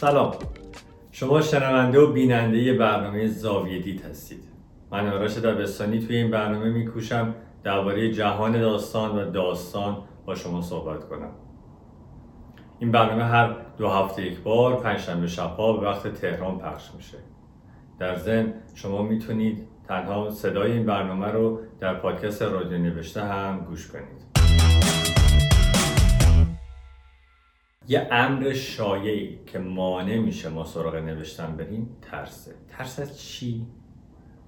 سلام. شما شنونده و بیننده برنامه زاویه دید هستید. من آرش دبستانی توی این برنامه میکوشم درباره جهان داستان و داستان با شما صحبت کنم. این برنامه هر دو هفته یک بار پنجشنبه شبها به وقت تهران پخش میشه. در ضمن شما می‌تونید تنها صدای این برنامه رو در پادکست رادیو نوشته هم گوش کنید. یه امر شایعی که مانع میشه ما سراغ نوشتن بریم ترسه ترس از چی؟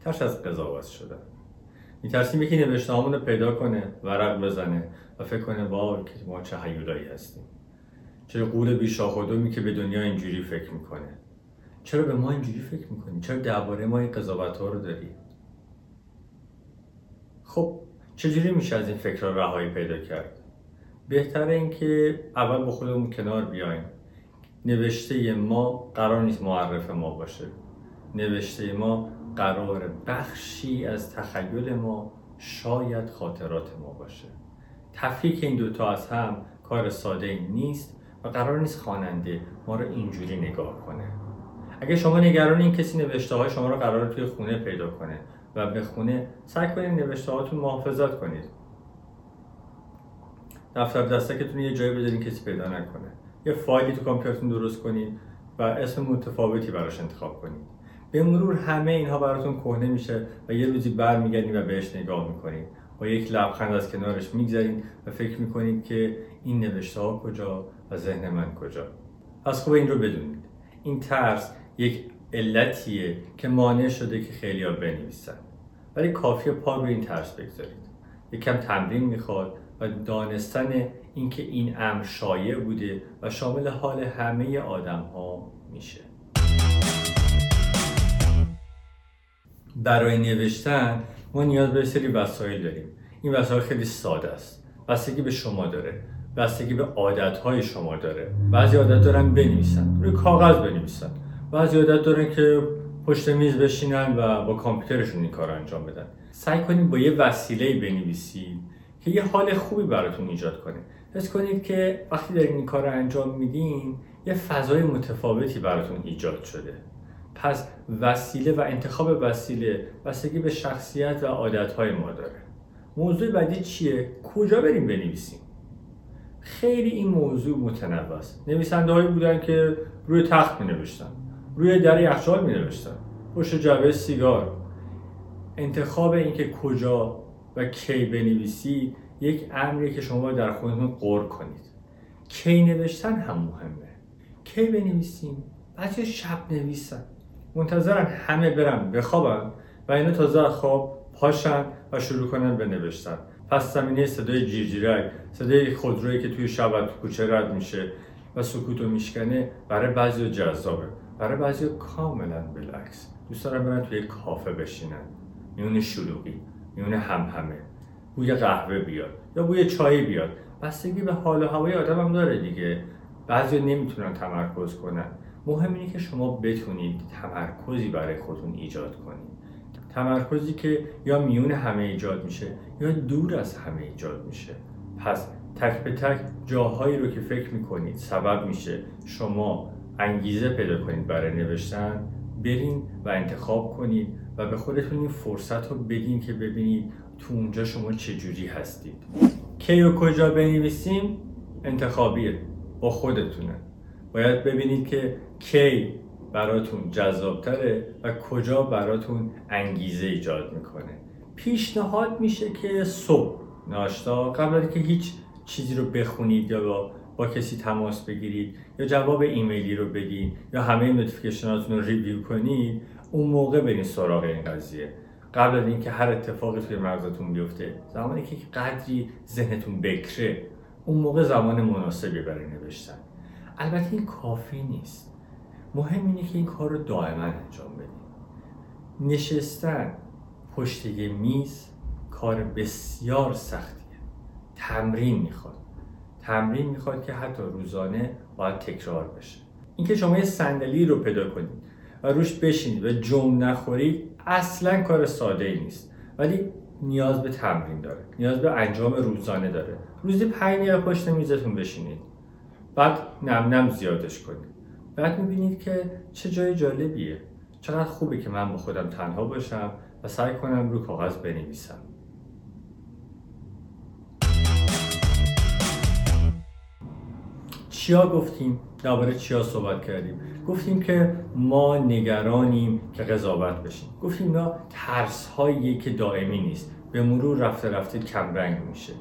ترس از قضاوت شدن میترسیم یکی نوشته رو پیدا کنه ورق بزنه و فکر کنه وای که ما چه هیولایی هستیم چرا قول بیشاخ و که به دنیا اینجوری فکر می‌کنه چرا به ما اینجوری فکر می‌کنی؟ چرا درباره ما این قضاوت ها رو داری؟ خب چجوری میشه از این فکر رهایی پیدا کرد؟ بهتره اینکه اول با خودمون کنار بیایم. نوشته ما قرار نیست معرف ما باشه. نوشته ما قرار بخشی از تخیل ما شاید خاطرات ما باشه. تفکیک این دوتا از هم کار ساده ای نیست و قرار نیست خواننده ما رو اینجوری نگاه کنه. اگه شما نگران این کسی نوشته های شما رو قرار توی خونه پیدا کنه و به خونه سعی کنید نوشته هاتون محافظت کنید. دفتر دستکتون یه جایی بذارین کسی پیدا نکنه. یه فایلی تو کامپیوترتون درست کنید و اسم متفاوتی براش انتخاب کنید به مرور همه اینها براتون کهنه میشه و یه روزی برمیگردید و بهش نگاه می‌کنید با یک لبخند از کنارش میگذرید و فکر می‌کنید که این نوشته ها کجا و ذهن من کجا. از خوب این رو بدونید. این ترس یک علتیه که مانع شده که خیلی ها بنویسن. ولی کافی پا روی این ترس بگذارید. یکم تمرین می‌خواد و دانستن اینکه این امر شایع بوده و شامل حال همه آدم ها میشه. برای نوشتن ما نیاز به سری وسایل داریم. این وسایل خیلی ساده است. بستگی به شما داره. بستگی به عادت های شما داره. بعضی عادت دارن بنویسن. روی کاغذ بنویسن. بعضی عادت دارن که پشت میز بشینن و با کامپیوترشون این کار انجام بدن. سعی کنید با یه وسیله بنویسید که یه حال خوبی براتون ایجاد کنه. حس کنید که وقتی دارین این کار رو انجام میدین یه فضای متفاوتی براتون ایجاد شده. پس وسیله و انتخاب وسیله بستگی به شخصیت و عادتهای ما داره. موضوع بعدی چیه؟ کجا بریم بنویسیم؟ خیلی این موضوع متنوع است نویسنده هایی بودن که روی تخت می نوشتن روی در یخچال می نوشتن پشت جعبه سیگار. انتخاب اینکه کجا و کی بنویسی یک امری که شما در خودتون قور کنید. کی نوشتن هم مهمه. کی بنویسیم؟ بعضی شب نویسن. منتظرن همه برن بخوابن و اینا تازه خواب پاشن و شروع کنن به نوشتن. پس زمینه صدای جیرجیرک صدای خودرویی که توی شب تو کوچه رد میشه و سکوتو میشکنه برای بعضی جذابه. برای بعضی کاملا بلکس دوست دارن برن توی کافه بشینن. میون شلوغی. میونه هم همه بوی قهوه بیاد یا بوی چای بیاد. بستگی به حال و هوای آدم هم داره دیگه. بعضی نمی‌تونن تمرکز کنن. مهم اینه که شما بتونید تمرکزی برای خودتون ایجاد کنید. تمرکزی که یا میون همه ایجاد میشه یا دور از همه ایجاد میشه. پس تک به تک جاهایی رو که فکر می‌کنید سبب میشه شما انگیزه پیدا کنید برای نوشتن برین و انتخاب کنید. و به خودتون این فرصت رو بدین که ببینید تو اونجا شما چجوری هستید. کی و کجا بنویسیم؟ انتخابیه. با خودتونه. باید ببینید که کی براتون جذابتره و کجا براتون انگیزه ایجاد می‌کنه. پیشنهاد میشه که صبح ناشتا قبل از که هیچ چیزی رو بخونید یا با, با کسی تماس بگیرید یا جواب ایمیلی رو بدید یا همه notification اتون رو review کنید اون موقع برین سراغ این قضیه. قبل از اینکه هر اتفاقی توی مغزتون بیفته زمانی که قدری ذهنتون بکره اون موقع زمان مناسبی برای نوشتن. البته این کافی نیست. مهم اینه که این کار رو دائما انجام بدید نشستن پشت یه میز کار بسیار سختیه. تمرین می‌خواد. تمرین می‌خواد که حتی روزانه باید تکرار بشه. اینکه شما یه صندلی رو پیدا کنید. و روش بشینید و جمع نخورید اصلا کار ساده ای نیست. ولی نیاز به تمرین داره. نیاز به انجام روزانه داره. روزی پنج دقیقه پشت میزتون بشینید. بعد نم نم زیادش کنید. بعد می‌بینید که چه جای جالبیه. چقدر خوبه که من با خودم تنها باشم و سعی کنم رو کاغذ بنویسم. چیا گفتیم؟ درباره چیا صحبت کردیم. گفتیم که ما نگرانیم که قضاوت بشیم. گفتیم نه ترس هایی که دائمی نیست. به مرور رفته رفته کم رنگ میشه.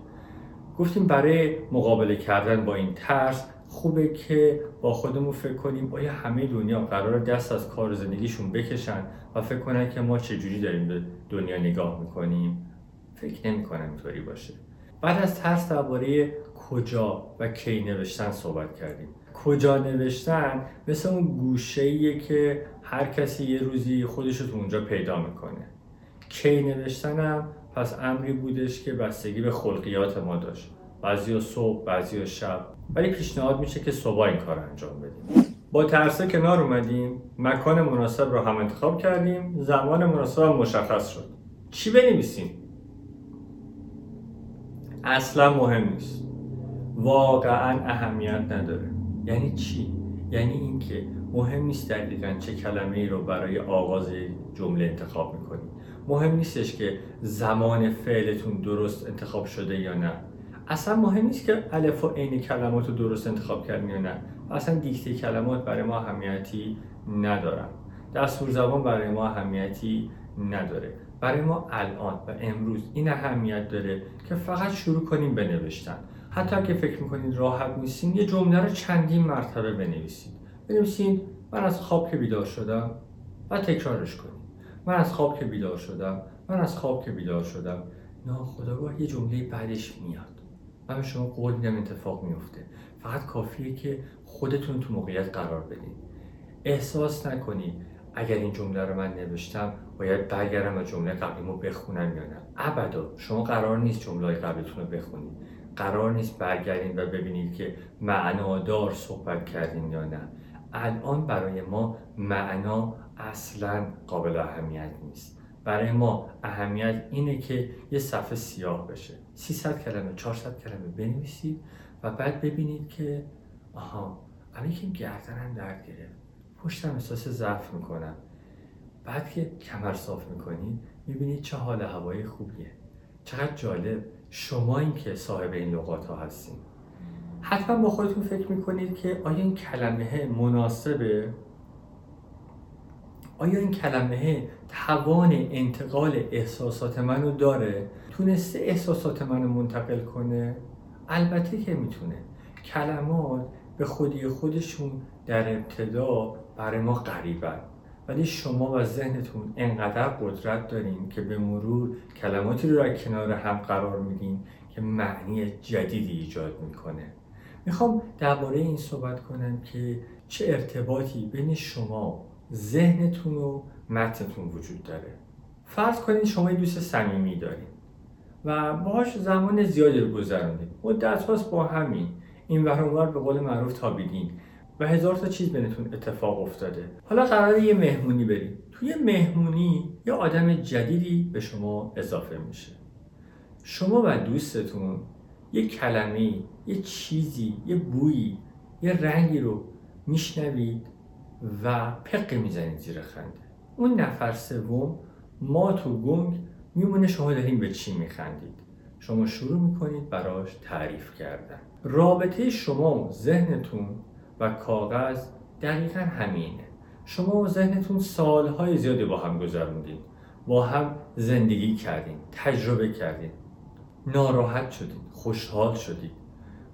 گفتیم برای مقابله کردن با این ترس خوبه که با خودمون فکر کنیم آیا همه دنیا قرار دست از کار زندگیشون بکشن و فکر کنن که ما چجوری داریم به دنیا نگاه می‌کنیم؟ فکر نمی‌کنم اینطوری باشه. بعد از ترس درباره کجا و کی نوشتن صحبت کردیم. کجا نوشتن؟ مثل اون گوشه که هر کسی یه روزی خودش رو تو اونجا پیدا می‌کنه. کی نوشتن هم پس امری بودش که بستگی به خلقیات ما داشت. بعضی صبح بعضی شب. ولی پیشنهاد میشه که صبح این کار انجام بدیم. با ترسه کنار اومدیم مکان مناسب رو هم انتخاب کردیم زمان مناسب مشخص شد. چی بنویسیم؟ اصلا مهم نیست. واقعا اهمیت نداره. یعنی چی؟ یعنی اینکه مهم نیست دقیقا چه کلمه ای رو برای آغاز جمله انتخاب می‌کنید مهم نیستش که زمان فعلتون درست انتخاب شده یا نه. اصلا مهم نیست که الف و عین کلمات رو درست انتخاب کردین یا نه. اصلا دیکته کلمات برای ما اهمیتی ندارن. دستور زبان برای ما اهمیتی نداره. برای ما الان و امروز این اهمیت داره که فقط شروع کنیم بنوشتن حتی اگه فکر می‌کنید راحت نیستین یه جمله رو چندین مرتبه بنویسید. بنویسید من از خواب که بیدار شدم و تکرارش کنید. من از خواب که بیدار شدم من از خواب که بیدار شدم. ناخداگاه یه جمله بعدش میاد. من به شما قول میدم اتفاق میفته. فقط کافیه که خودتون تو موقعیت قرار بدین. احساس نکنید اگر این جمله رو من نوشتم باید برگردم و جمله قبلیمو بخونم یا نه. ابدا شما قرار نیست جمله قبلیتون رو بخونید. قرار نیست برگردین و ببینید که معنادار صحبت کردین یا نه. الان برای ما معنا اصلا قابل اهمیت نیست. برای ما اهمیت اینه که یه صفحه سیاه بشه. 300 کلمه 400 کلمه بنویسید و بعد ببینید که آها الان که گردنم درد گرفت. پشتم احساس ضعف می‌کنم. بعد که کمر صاف می‌کنید می‌بینید چه حال هوای خوبیه. چقدر جالب. شما این که صاحب این لغات ها هستین. حتما با خودتون فکر می‌کنید که آیا این کلمه مناسبه؟ آیا این کلمه توان انتقال احساسات منو داره؟ تونسته احساسات منو منتقل کنه؟ البته که می‌تونه. کلمات به خودی خودشون در ابتدا برای ما غریبن. ولی شما و ذهنتون انقدر قدرت دارین که به مرور کلماتی رو در کنار هم قرار میدین که معنی جدیدی ایجاد می‌کنه. می‌خوام درباره این صحبت کنم که چه ارتباطی بین شما ذهنتون و متنتون وجود داره. فرض کنید شما یه دوست صمیمی دارین و باهاش زمان زیادی رو گذروندید مدت با همین. این ور به قول معروف تابیدین. و هزار تا چیز بینتون اتفاق افتاده. حالا قراره یه مهمونی بریم. توی مهمونی یه آدم جدیدی به شما اضافه میشه. شما و دوستتون یه کلمه یه چیزی یه بویی یه رنگی رو میشنوید و پق می‌زنید زیر خنده. اون نفر سوم ما تو گنگ میمونه شما داریم به چی میخندید. شما شروع می‌کنید براش تعریف کردن. رابطه شما و ذهنتون و کاغذ دقیقا همینه. شما و ذهنتون سالهای زیادی با هم گذروندید با هم زندگی کردین تجربه کردین. ناراحت شدید خوشحال شدید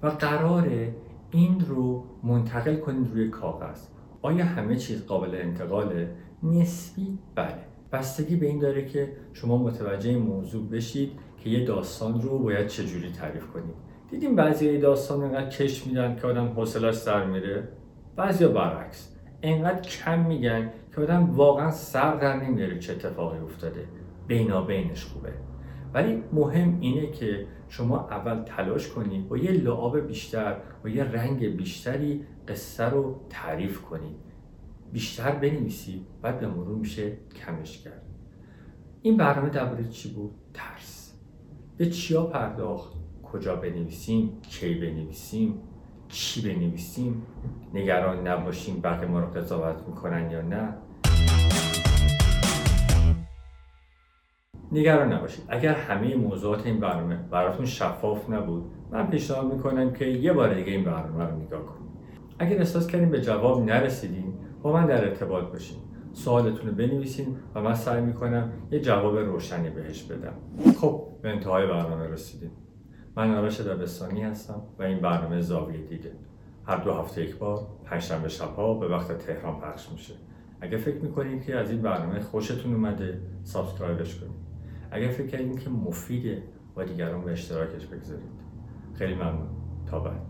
و قراره این رو منتقل کنید روی کاغذ. آیا همه چیز قابل انتقاله؟ نسبی بله. بستگی به این داره که شما متوجه موضوع بشید که یه داستان رو باید چجوری تعریف کنید. دیدیم بعضی داستان انقدر کش میدن که آدم حوصلش سر میره. بعضی برعکس. انقدر کم میگن که آدم واقعا سر در نمیاره چه اتفاقی افتاده. بینابینش خوبه. ولی مهم اینه که شما اول تلاش کنید با یه لعاب بیشتر با یه رنگ بیشتری قصه رو تعریف کنید بیشتر بنویسید بعد به مرور میشه کمش کرد. این برنامه درباره چی بود؟ ترس. به چیا پرداخت؟ کجا بنویسیم کی بنویسیم چی بنویسیم نگران نباشیم بقیه ما رو قضاوت می‌کنن یا نه. نگران نباشید. اگر همه موضوعات این برنامه براتون شفاف نبود من پیشنهاد می‌کنم که یه بار دیگه این برنامه رو نگاه کنید. اگر احساس کردین به جواب نرسیدین با من در ارتباط باشین. سوالتون رو بنویسین و من سعی می‌کنم یه جواب روشنی بهش بدم. خب به انتهای برنامه رسیدیم. من آرش دبستانی هستم و این برنامه زاویه دید هر دو هفته یک بار پنجشنبه شبها به وقت تهران پخش میشه. اگه فکر می‌کنید که از این برنامه خوشتون اومده subscribe ش کنید اگر فکر کردین که مفیده با دیگران به اشتراکش بگذارید. خیلی ممنون. تا بعد.